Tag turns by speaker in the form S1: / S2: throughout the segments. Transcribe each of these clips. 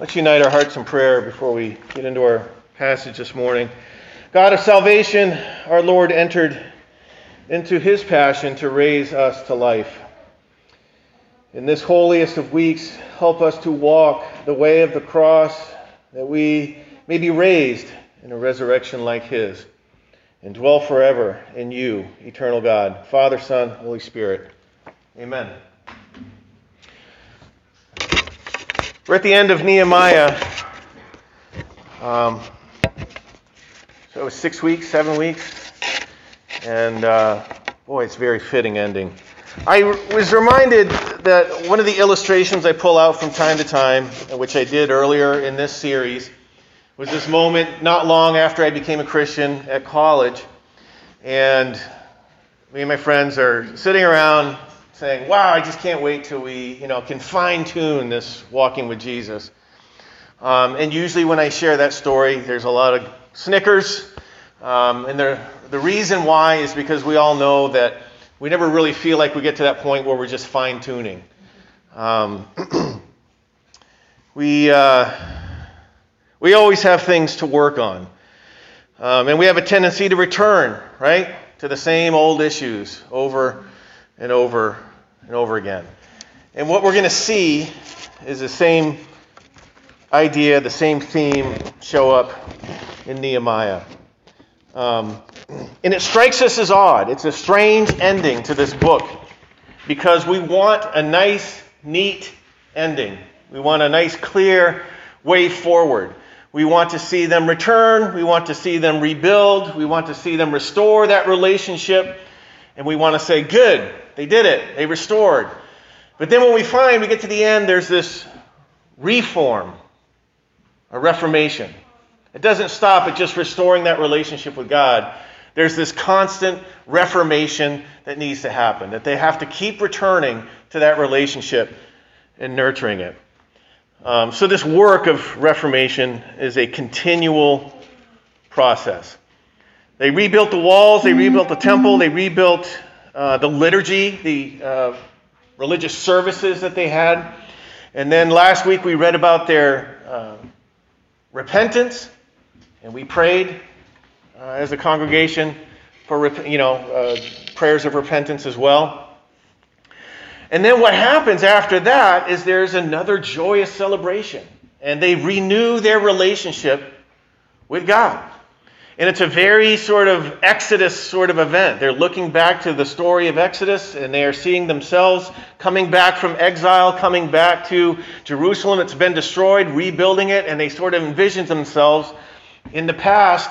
S1: Let's unite our hearts in prayer before we get into our passage this morning. God of salvation, our Lord entered into his passion to raise us to life. In this holiest of weeks, help us to walk the way of the cross that we may be raised in a resurrection like his and dwell forever in you, eternal God, Father, Son, Holy Spirit. Amen. We're at the end of Nehemiah. Um, so it was six weeks, seven weeks. And uh, boy, it's a very fitting ending. I was reminded that one of the illustrations I pull out from time to time, which I did earlier in this series, was this moment not long after I became a Christian at college. And me and my friends are sitting around saying, wow, I just can't wait till we, you know, can fine tune this walking with Jesus. Um, and usually when I share that story, there's a lot of snickers. Um, and the, the reason why is because we all know that we never really feel like we get to that point where we're just fine tuning. Um, we, uh, we always have things to work on. Um, and we have a tendency to return, right, to the same old issues over and over and over again. And what we're going to see is the same idea, the same theme show up in Nehemiah. Um, and it strikes us as odd. It's a strange ending to this book because we want a nice, neat ending. We want a nice, clear way forward. We want to see them return. We want to see them rebuild. We want to see them restore that relationship. And we want to say, good, they did it. They restored. But then when we find we get to the end, there's this reform, a reformation. It doesn't stop at just restoring that relationship with God. There's this constant reformation that needs to happen, that they have to keep returning to that relationship and nurturing it. Um, so, this work of reformation is a continual process. They rebuilt the walls, they rebuilt the temple, they rebuilt uh, the liturgy, the uh, religious services that they had. And then last week we read about their uh, repentance, and we prayed uh, as a congregation for you know uh, prayers of repentance as well. And then what happens after that is there's another joyous celebration, and they renew their relationship with God. And it's a very sort of Exodus sort of event. They're looking back to the story of Exodus and they are seeing themselves coming back from exile, coming back to Jerusalem. It's been destroyed, rebuilding it, and they sort of envision themselves in the past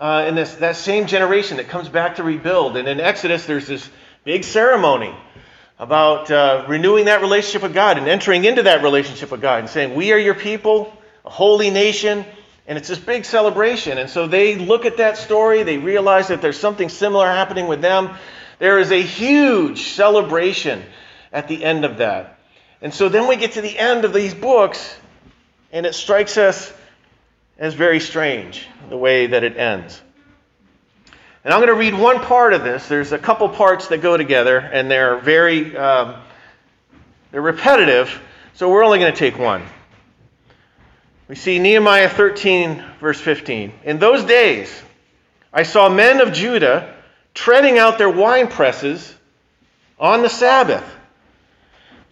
S1: uh, in this, that same generation that comes back to rebuild. And in Exodus, there's this big ceremony about uh, renewing that relationship with God and entering into that relationship with God and saying, We are your people, a holy nation and it's this big celebration. And so they look at that story, they realize that there's something similar happening with them. There is a huge celebration at the end of that. And so then we get to the end of these books, and it strikes us as very strange the way that it ends. And I'm going to read one part of this. There's a couple parts that go together, and they're very um, they're repetitive. So we're only going to take one. We see Nehemiah 13, verse 15. In those days, I saw men of Judah treading out their wine presses on the Sabbath.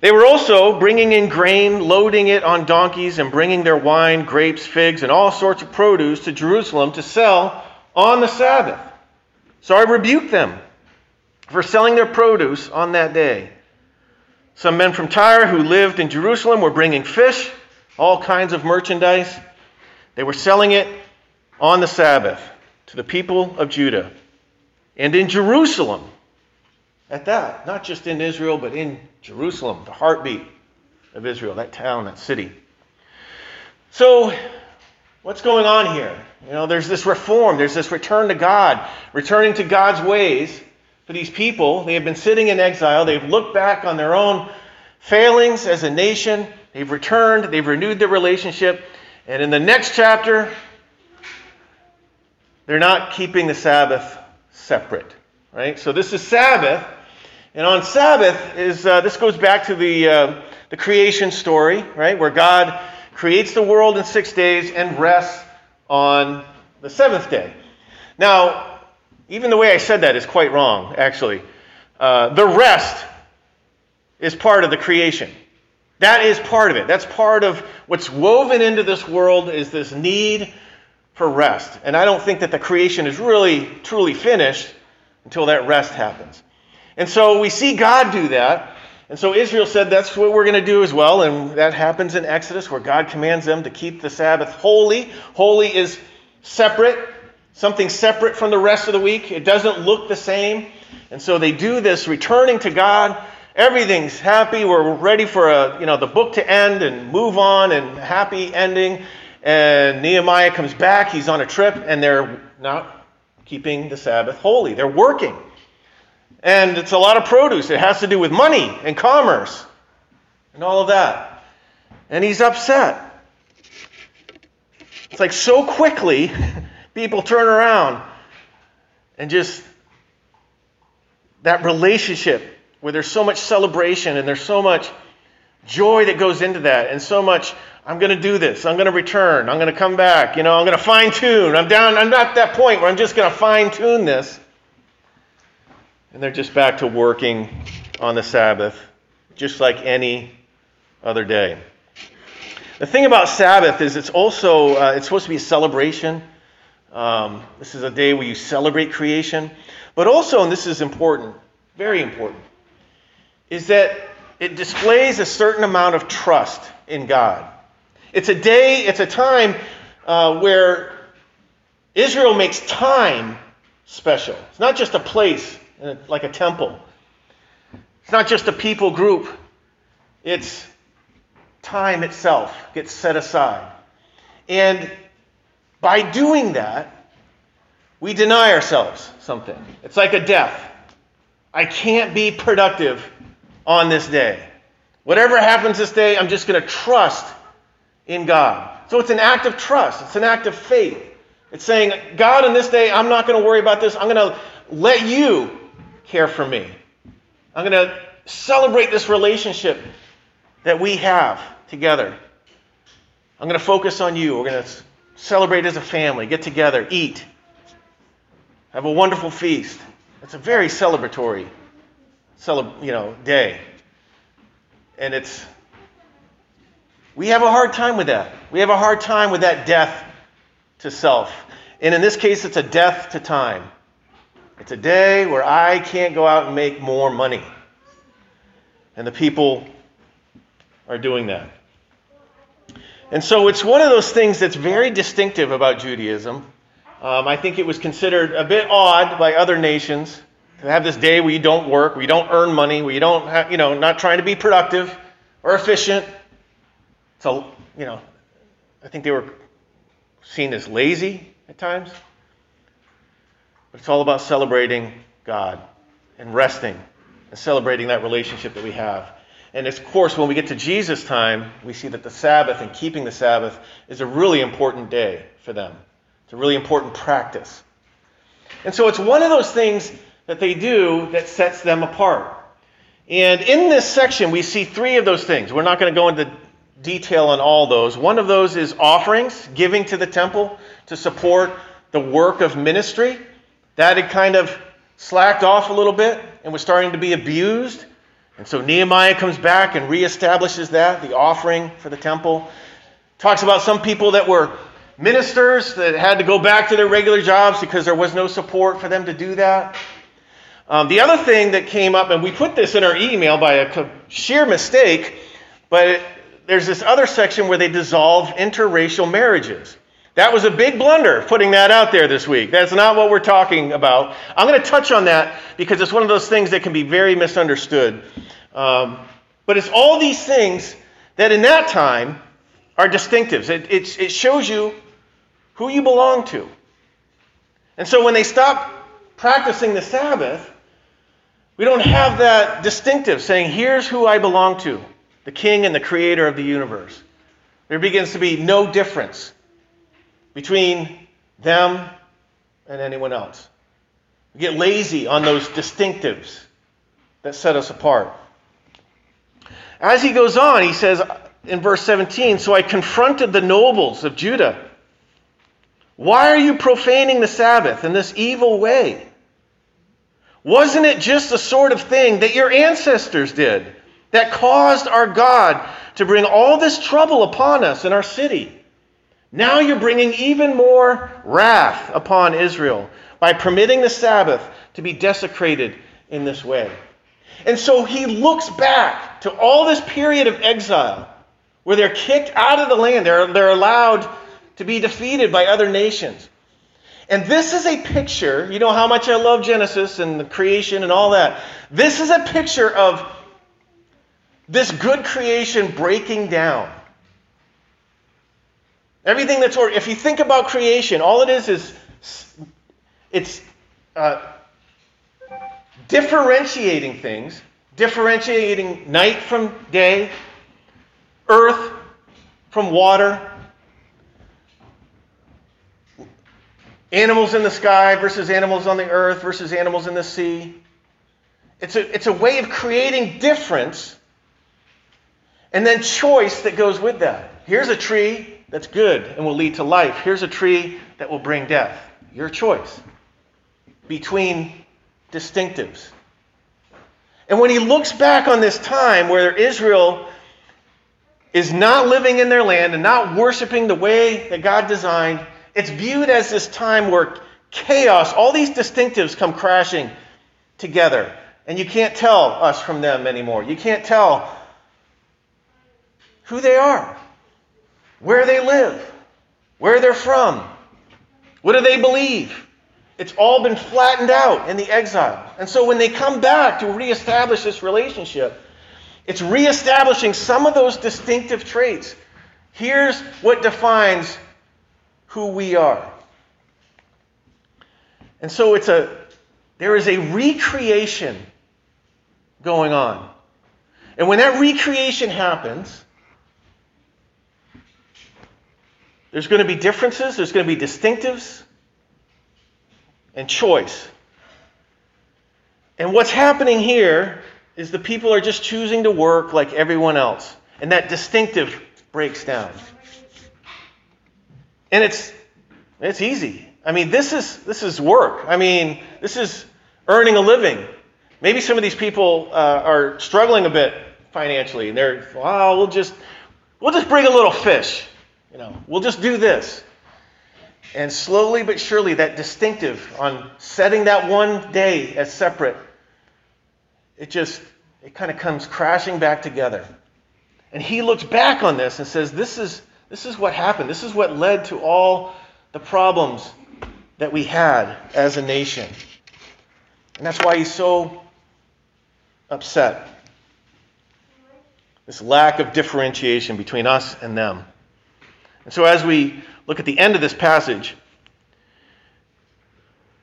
S1: They were also bringing in grain, loading it on donkeys, and bringing their wine, grapes, figs, and all sorts of produce to Jerusalem to sell on the Sabbath. So I rebuked them for selling their produce on that day. Some men from Tyre who lived in Jerusalem were bringing fish all kinds of merchandise. They were selling it on the Sabbath to the people of Judah. And in Jerusalem, at that, not just in Israel, but in Jerusalem, the heartbeat of Israel, that town, that city. So, what's going on here? You know, there's this reform, there's this return to God, returning to God's ways for these people. They have been sitting in exile, they've looked back on their own failings as a nation, They've returned, they've renewed their relationship, and in the next chapter, they're not keeping the Sabbath separate, right? So this is Sabbath, and on Sabbath is uh, this goes back to the uh, the creation story, right, where God creates the world in six days, and rests on the seventh day. Now, even the way I said that is quite wrong, actually. Uh, the rest is part of the creation. That is part of it. That's part of what's woven into this world is this need for rest. And I don't think that the creation is really truly finished until that rest happens. And so we see God do that. And so Israel said that's what we're going to do as well. And that happens in Exodus where God commands them to keep the Sabbath holy. Holy is separate, something separate from the rest of the week. It doesn't look the same. And so they do this returning to God. Everything's happy. We're ready for a, you know, the book to end and move on and happy ending. And Nehemiah comes back. He's on a trip and they're not keeping the Sabbath holy. They're working. And it's a lot of produce. It has to do with money and commerce and all of that. And he's upset. It's like so quickly people turn around and just that relationship where there's so much celebration and there's so much joy that goes into that and so much I'm going to do this. I'm going to return. I'm going to come back. You know, I'm going to fine tune. I'm down. I'm not at that point where I'm just going to fine tune this. And they're just back to working on the Sabbath, just like any other day. The thing about Sabbath is it's also uh, it's supposed to be a celebration. Um, this is a day where you celebrate creation, but also, and this is important, very important, is that it displays a certain amount of trust in God. It's a day, it's a time uh, where Israel makes time special. It's not just a place like a temple. It's not just a people group, it's time itself gets set aside. And by doing that, we deny ourselves something. It's like a death. I can't be productive on this day. Whatever happens this day, I'm just going to trust in God. So it's an act of trust, it's an act of faith. It's saying, God, on this day, I'm not going to worry about this. I'm going to let you care for me. I'm going to celebrate this relationship that we have together. I'm going to focus on you. We're going to celebrate as a family, get together, eat, have a wonderful feast. It's a very celebratory, you know, day, and it's. We have a hard time with that. We have a hard time with that death to self. And in this case, it's a death to time. It's a day where I can't go out and make more money. And the people are doing that. And so it's one of those things that's very distinctive about Judaism. Um, I think it was considered a bit odd by other nations to have this day where you don't work, where you don't earn money, where you don't, have, you know, not trying to be productive or efficient. So, you know, I think they were seen as lazy at times. But it's all about celebrating God and resting and celebrating that relationship that we have. And of course, when we get to Jesus' time, we see that the Sabbath and keeping the Sabbath is a really important day for them. It's a really important practice. And so it's one of those things that they do that sets them apart. And in this section, we see three of those things. We're not going to go into detail on all those. One of those is offerings, giving to the temple to support the work of ministry. That had kind of slacked off a little bit and was starting to be abused. And so Nehemiah comes back and reestablishes that, the offering for the temple. Talks about some people that were ministers that had to go back to their regular jobs because there was no support for them to do that. Um, the other thing that came up, and we put this in our email by a sheer mistake, but it, there's this other section where they dissolve interracial marriages. That was a big blunder putting that out there this week. That's not what we're talking about. I'm going to touch on that because it's one of those things that can be very misunderstood. Um, but it's all these things that in that time are distinctives. It, it, it shows you who you belong to. And so when they stop practicing the Sabbath, we don't have that distinctive saying, here's who I belong to the King and the Creator of the universe. There begins to be no difference between them and anyone else. We get lazy on those distinctives that set us apart. As he goes on, he says, in verse 17, so I confronted the nobles of Judah. Why are you profaning the Sabbath in this evil way? Wasn't it just the sort of thing that your ancestors did that caused our God to bring all this trouble upon us in our city? Now you're bringing even more wrath upon Israel by permitting the Sabbath to be desecrated in this way. And so he looks back to all this period of exile where they're kicked out of the land, they're, they're allowed to be defeated by other nations. And this is a picture, you know how much I love Genesis and the creation and all that. This is a picture of this good creation breaking down. Everything that's, if you think about creation, all it is is it's uh, differentiating things, differentiating night from day, earth from water, animals in the sky versus animals on the earth versus animals in the sea. It's a, it's a way of creating difference and then choice that goes with that. Here's a tree that's good and will lead to life. Here's a tree that will bring death. Your choice between distinctives. And when he looks back on this time where Israel is not living in their land and not worshiping the way that God designed, it's viewed as this time where chaos, all these distinctives come crashing together. And you can't tell us from them anymore. You can't tell who they are, where they live, where they're from, what do they believe. It's all been flattened out in the exile. And so when they come back to reestablish this relationship, it's reestablishing some of those distinctive traits. Here's what defines who we are. And so it's a there is a recreation going on. And when that recreation happens, there's going to be differences, there's going to be distinctives, and choice. And what's happening here is the people are just choosing to work like everyone else. And that distinctive breaks down. And it's it's easy. I mean, this is this is work. I mean, this is earning a living. Maybe some of these people uh, are struggling a bit financially, and they're, well, we'll just we'll just bring a little fish. You know, we'll just do this. And slowly but surely, that distinctive on setting that one day as separate, it just, it kind of comes crashing back together. And he looks back on this and says, This is, this is what happened. This is what led to all the problems that we had as a nation. And that's why he's so upset. This lack of differentiation between us and them. And so, as we look at the end of this passage,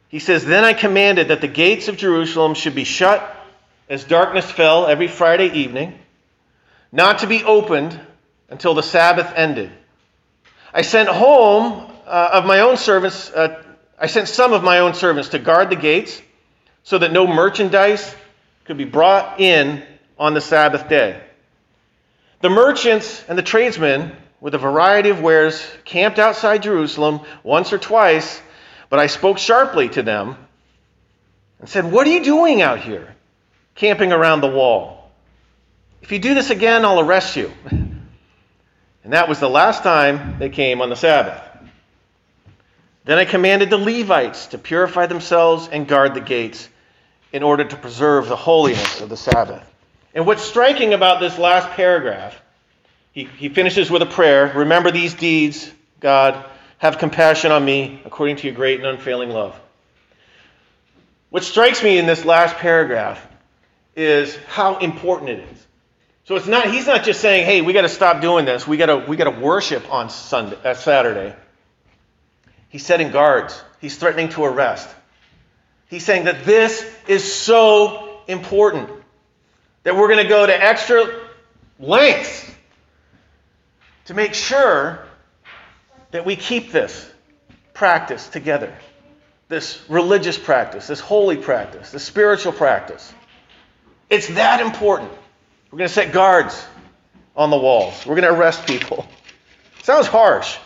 S1: he says, Then I commanded that the gates of Jerusalem should be shut as darkness fell every Friday evening, not to be opened until the Sabbath ended. I sent home uh, of my own servants, uh, I sent some of my own servants to guard the gates so that no merchandise could be brought in on the Sabbath day. The merchants and the tradesmen with a variety of wares camped outside Jerusalem once or twice, but I spoke sharply to them and said, What are you doing out here, camping around the wall? If you do this again, I'll arrest you. And that was the last time they came on the Sabbath. Then I commanded the Levites to purify themselves and guard the gates in order to preserve the holiness of the Sabbath. And what's striking about this last paragraph he, he finishes with a prayer Remember these deeds, God. Have compassion on me according to your great and unfailing love. What strikes me in this last paragraph is how important it is. So it's not he's not just saying, "Hey, we got to stop doing this. We got to we got to worship on Sunday, uh, Saturday." He's setting guards. He's threatening to arrest. He's saying that this is so important that we're going to go to extra lengths to make sure that we keep this practice together this religious practice, this holy practice, this spiritual practice. It's that important. We're going to set guards on the walls. We're going to arrest people. Sounds harsh.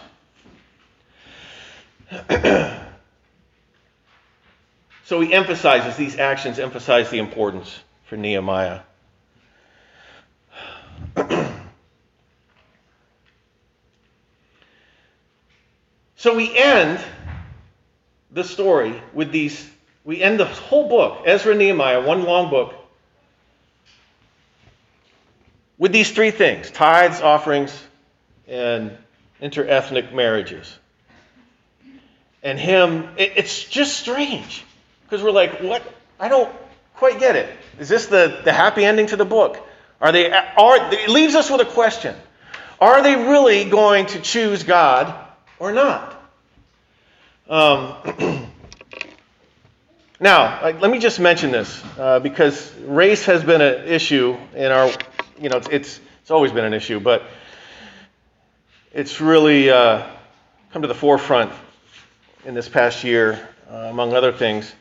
S1: so he emphasizes, these actions emphasize the importance for Nehemiah. so we end the story with these, we end the whole book, Ezra Nehemiah, one long book, with these three things tithes, offerings, and interethnic marriages. And him, it, it's just strange because we're like, what? I don't quite get it. Is this the, the happy ending to the book? Are they, are, it leaves us with a question. Are they really going to choose God or not? Um, now, let me just mention this uh, because race has been an issue in our, you know, it's, it's, it's always been an issue, but it's really uh, come to the forefront in this past year, uh, among other things.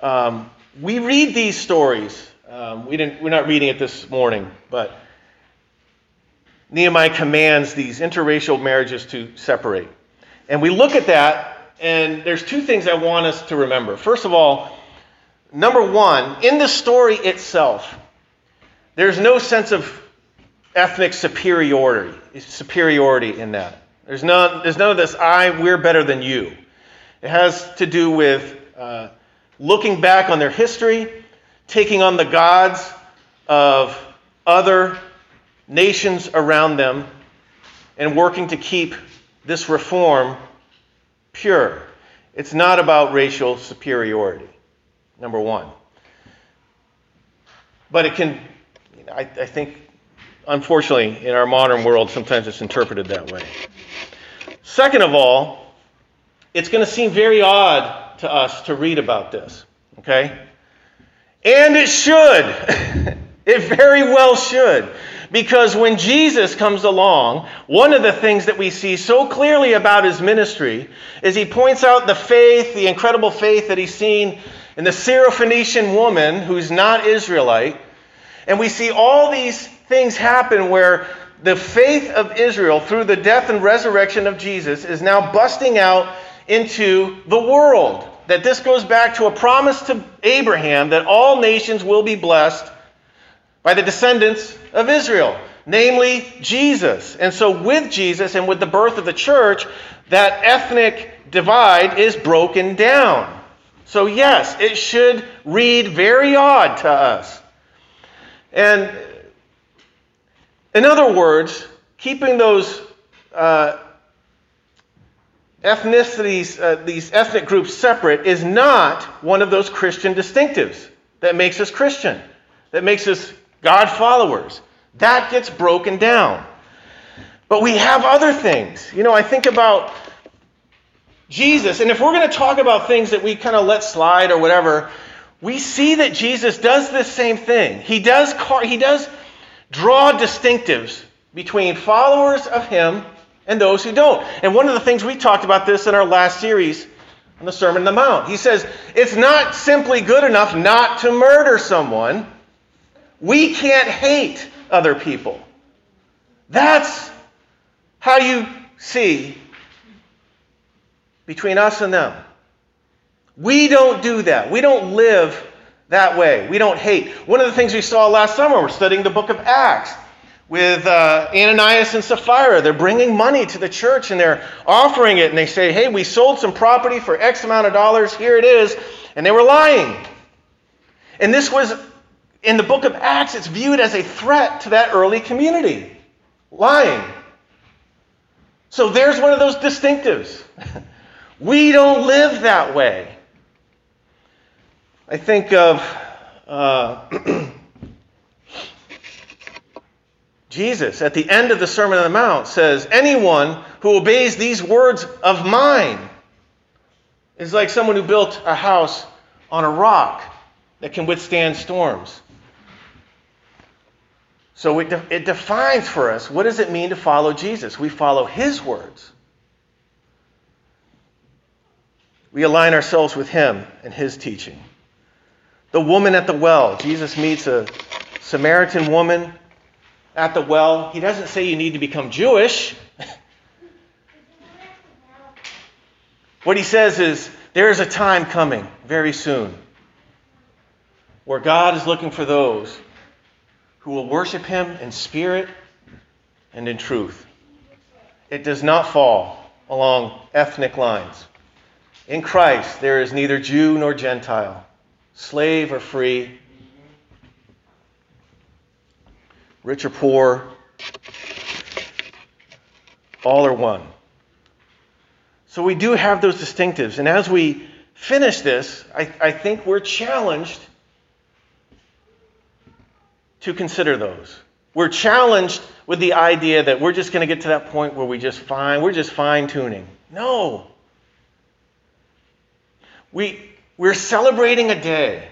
S1: Um, we read these stories. Um, we didn't, we're not reading it this morning, but Nehemiah commands these interracial marriages to separate. And we look at that, and there's two things I want us to remember. First of all, number one, in the story itself, there's no sense of ethnic superiority, superiority in that. There's none, there's none of this, I, we're better than you. It has to do with uh, looking back on their history, taking on the gods of other nations around them, and working to keep this reform pure. It's not about racial superiority, number one. But it can, I, I think, unfortunately, in our modern world, sometimes it's interpreted that way. Second of all, it's going to seem very odd to us to read about this, okay? And it should. it very well should. Because when Jesus comes along, one of the things that we see so clearly about his ministry is he points out the faith, the incredible faith that he's seen in the Syrophoenician woman who's not Israelite. And we see all these things happen where the faith of Israel, through the death and resurrection of Jesus, is now busting out into the world. That this goes back to a promise to Abraham that all nations will be blessed by the descendants of Israel, namely Jesus. And so, with Jesus and with the birth of the church, that ethnic divide is broken down. So, yes, it should read very odd to us. And in other words, keeping those uh, ethnicities, uh, these ethnic groups separate, is not one of those Christian distinctives that makes us Christian, that makes us God followers. That gets broken down. But we have other things. You know, I think about Jesus, and if we're going to talk about things that we kind of let slide or whatever, we see that Jesus does this same thing. He does, he does draw distinctives between followers of him and those who don't. And one of the things we talked about this in our last series on the Sermon on the Mount. He says, it's not simply good enough not to murder someone. We can't hate other people. That's how you see between us and them. We don't do that. We don't live that way. We don't hate. One of the things we saw last summer, we're studying the book of Acts with uh, Ananias and Sapphira. They're bringing money to the church and they're offering it, and they say, Hey, we sold some property for X amount of dollars. Here it is. And they were lying. And this was in the book of Acts, it's viewed as a threat to that early community. Lying. So there's one of those distinctives. we don't live that way. I think of uh, Jesus at the end of the Sermon on the Mount says, Anyone who obeys these words of mine is like someone who built a house on a rock that can withstand storms. So it, de- it defines for us what does it mean to follow Jesus? We follow his words. We align ourselves with him and his teaching. The woman at the well, Jesus meets a Samaritan woman at the well, he doesn't say you need to become Jewish. what he says is there is a time coming very soon where God is looking for those who will worship him in spirit and in truth. It does not fall along ethnic lines. In Christ, there is neither Jew nor Gentile, slave or free, rich or poor, all are one. So we do have those distinctives. And as we finish this, I, I think we're challenged to consider those. We're challenged with the idea that we're just going to get to that point where we just fine, we're just fine tuning. No. We, we're celebrating a day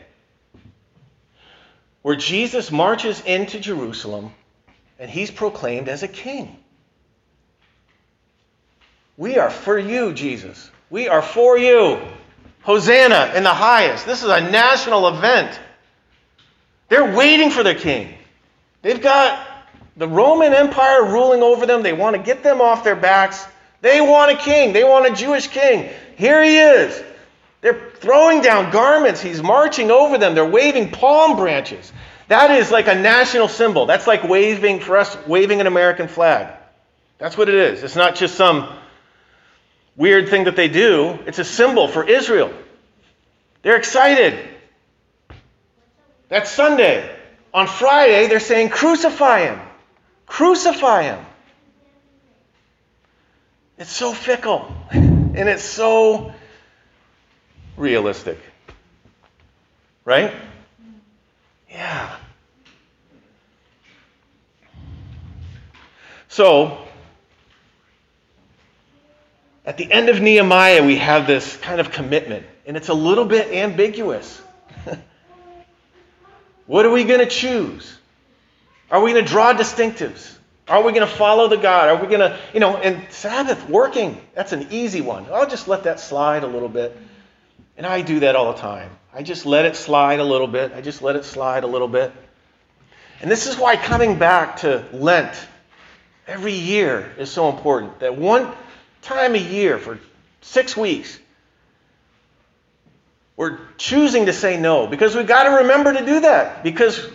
S1: where Jesus marches into Jerusalem and he's proclaimed as a king. We are for you, Jesus. We are for you. Hosanna in the highest. This is a national event. They're waiting for their king. They've got the Roman Empire ruling over them. They want to get them off their backs. They want a king. They want a Jewish king. Here he is. They're throwing down garments. He's marching over them. They're waving palm branches. That is like a national symbol. That's like waving for us, waving an American flag. That's what it is. It's not just some weird thing that they do, it's a symbol for Israel. They're excited. That's Sunday. On Friday, they're saying, Crucify him. Crucify him. It's so fickle and it's so realistic. Right? Yeah. So, at the end of Nehemiah, we have this kind of commitment, and it's a little bit ambiguous. what are we going to choose? Are we going to draw distinctives? Are we going to follow the God? Are we going to, you know, and Sabbath, working, that's an easy one. I'll just let that slide a little bit. And I do that all the time. I just let it slide a little bit. I just let it slide a little bit. And this is why coming back to Lent every year is so important. That one time a year for six weeks, we're choosing to say no because we've got to remember to do that. Because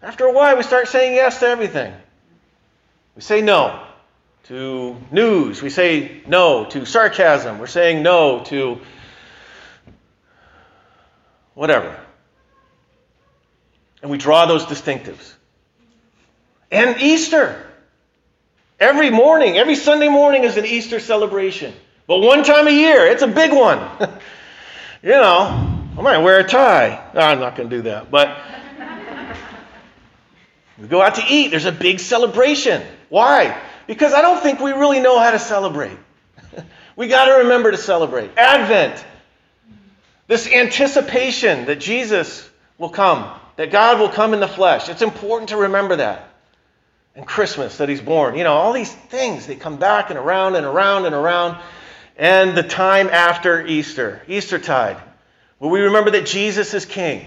S1: after a while, we start saying yes to everything. We say no to news. We say no to sarcasm. We're saying no to whatever. And we draw those distinctives. And Easter. Every morning, every Sunday morning is an Easter celebration. But one time a year, it's a big one. you know, I might wear a tie. No, I'm not going to do that. But we go out to eat, there's a big celebration. Why? Because I don't think we really know how to celebrate. we got to remember to celebrate. Advent, this anticipation that Jesus will come, that God will come in the flesh. It's important to remember that. And Christmas, that He's born. You know, all these things, they come back and around and around and around. And the time after Easter, Eastertide, where we remember that Jesus is King.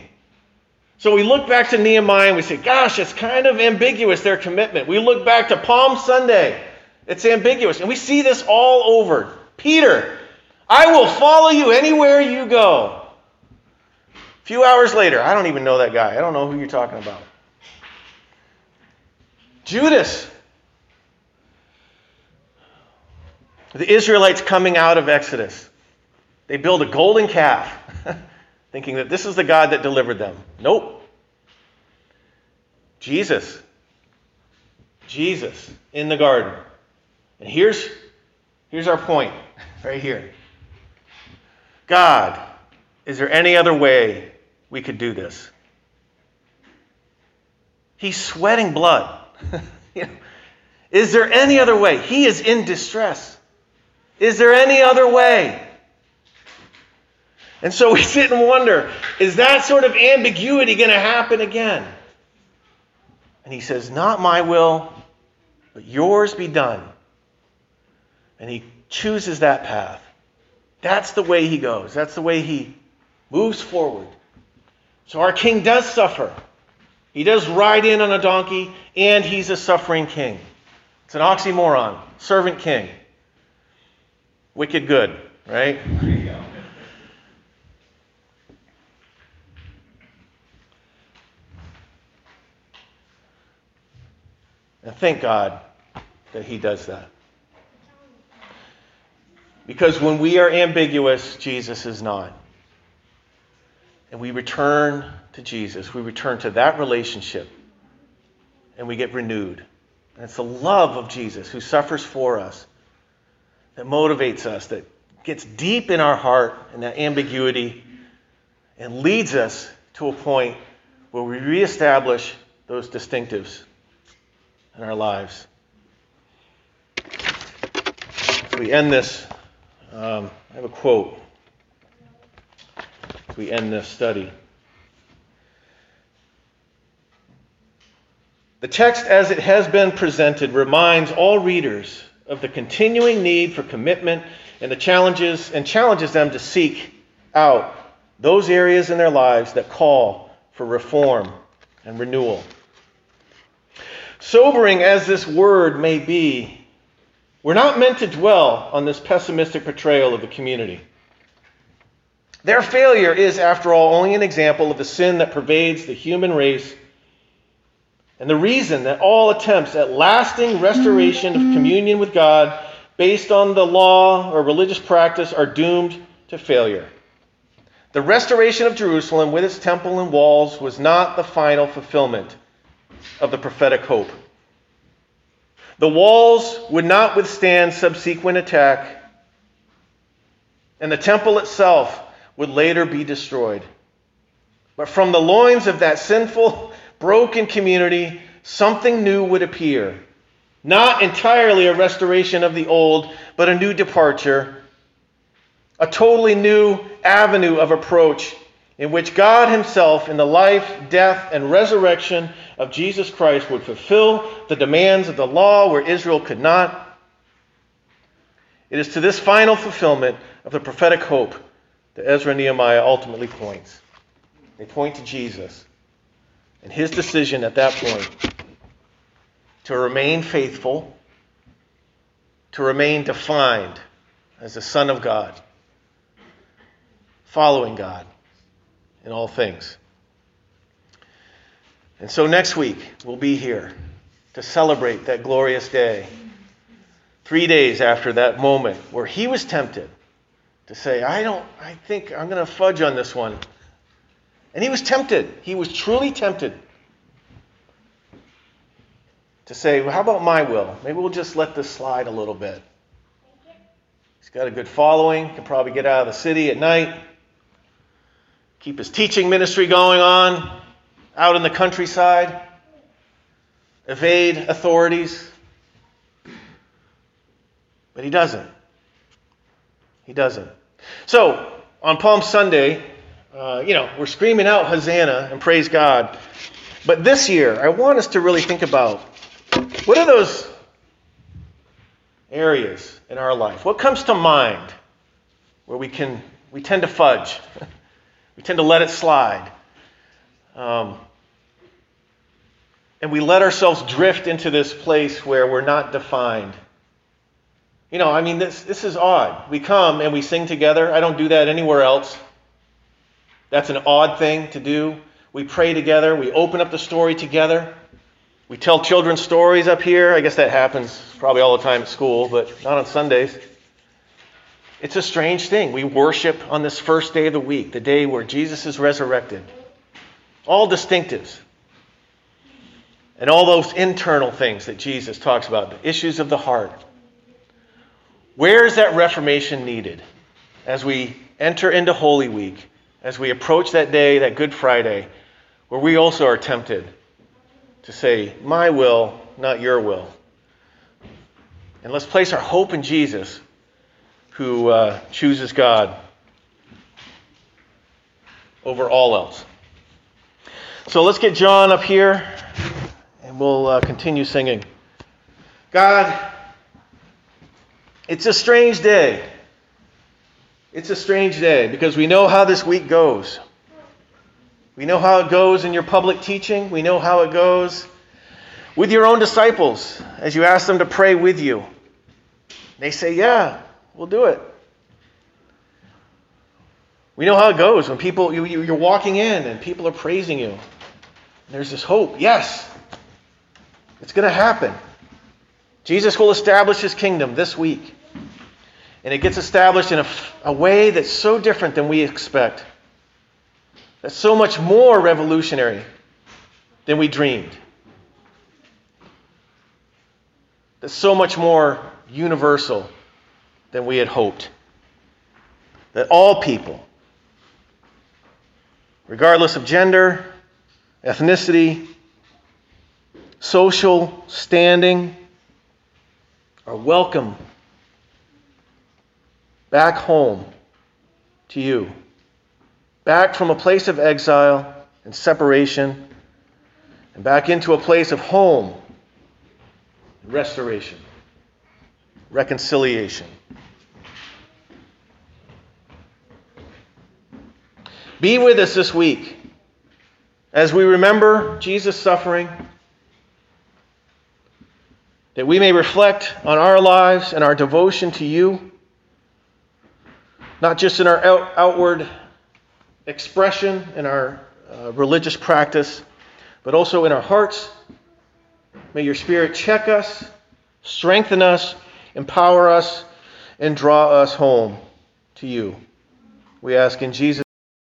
S1: So we look back to Nehemiah and we say, gosh, it's kind of ambiguous, their commitment. We look back to Palm Sunday, it's ambiguous. And we see this all over. Peter, I will follow you anywhere you go. A few hours later, I don't even know that guy. I don't know who you're talking about. Judas. The Israelites coming out of Exodus. They build a golden calf. thinking that this is the God that delivered them. Nope. Jesus. Jesus in the garden. And here's, here's our point right here God, is there any other way we could do this? He's sweating blood. is there any other way? He is in distress. Is there any other way? And so we sit and wonder is that sort of ambiguity going to happen again? And he says, Not my will, but yours be done. And he chooses that path. That's the way he goes, that's the way he moves forward. So our king does suffer. He does ride in on a donkey, and he's a suffering king. It's an oxymoron. Servant king. Wicked good, right? And thank God that he does that. Because when we are ambiguous, Jesus is not. And we return to Jesus, we return to that relationship, and we get renewed. And it's the love of Jesus who suffers for us that motivates us, that gets deep in our heart in that ambiguity, and leads us to a point where we reestablish those distinctives in our lives. We end this, um, I have a quote. As we end this study. The text, as it has been presented, reminds all readers of the continuing need for commitment and the challenges and challenges them to seek out those areas in their lives that call for reform and renewal. Sobering as this word may be, we're not meant to dwell on this pessimistic portrayal of the community. Their failure is, after all, only an example of the sin that pervades the human race and the reason that all attempts at lasting restoration of communion with God based on the law or religious practice are doomed to failure. The restoration of Jerusalem with its temple and walls was not the final fulfillment of the prophetic hope. The walls would not withstand subsequent attack, and the temple itself would later be destroyed. But from the loins of that sinful, broken community, something new would appear. Not entirely a restoration of the old, but a new departure, a totally new avenue of approach in which God Himself, in the life, death, and resurrection of Jesus Christ, would fulfill the demands of the law where Israel could not. It is to this final fulfillment of the prophetic hope that Ezra and Nehemiah ultimately points. They point to Jesus and his decision at that point to remain faithful, to remain defined as the Son of God, following God in all things. And so next week, we'll be here to celebrate that glorious day. Three days after that moment where he was tempted to say, I don't, I think I'm going to fudge on this one. And he was tempted. He was truly tempted to say, well, how about my will? Maybe we'll just let this slide a little bit. He's got a good following, can probably get out of the city at night, keep his teaching ministry going on out in the countryside, evade authorities. But he doesn't. He doesn't. So, on Palm Sunday, uh, you know, we're screaming out Hosanna and praise God. But this year, I want us to really think about what are those areas in our life? What comes to mind where we can we tend to fudge, we tend to let it slide, um, and we let ourselves drift into this place where we're not defined. You know, I mean, this this is odd. We come and we sing together. I don't do that anywhere else. That's an odd thing to do. We pray together. We open up the story together. We tell children stories up here. I guess that happens probably all the time at school, but not on Sundays. It's a strange thing. We worship on this first day of the week, the day where Jesus is resurrected. All distinctives. And all those internal things that Jesus talks about, the issues of the heart. Where is that reformation needed as we enter into Holy Week, as we approach that day, that Good Friday, where we also are tempted to say, My will, not your will. And let's place our hope in Jesus, who uh, chooses God over all else. So let's get John up here, and we'll uh, continue singing. God, it's a strange day. It's a strange day because we know how this week goes. We know how it goes in your public teaching. We know how it goes with your own disciples as you ask them to pray with you. They say, Yeah, we'll do it. We know how it goes when people, you, you're walking in and people are praising you. There's this hope. Yes, it's going to happen. Jesus will establish his kingdom this week. And it gets established in a, a way that's so different than we expect. That's so much more revolutionary than we dreamed. That's so much more universal than we had hoped. That all people, regardless of gender, ethnicity, social standing, are welcome back home to you, back from a place of exile and separation, and back into a place of home, restoration, reconciliation. Be with us this week as we remember Jesus' suffering, that we may reflect on our lives and our devotion to you, not just in our out- outward expression, in our uh, religious practice, but also in our hearts. May your Spirit check us, strengthen us, empower us, and draw us home to you. We ask in Jesus'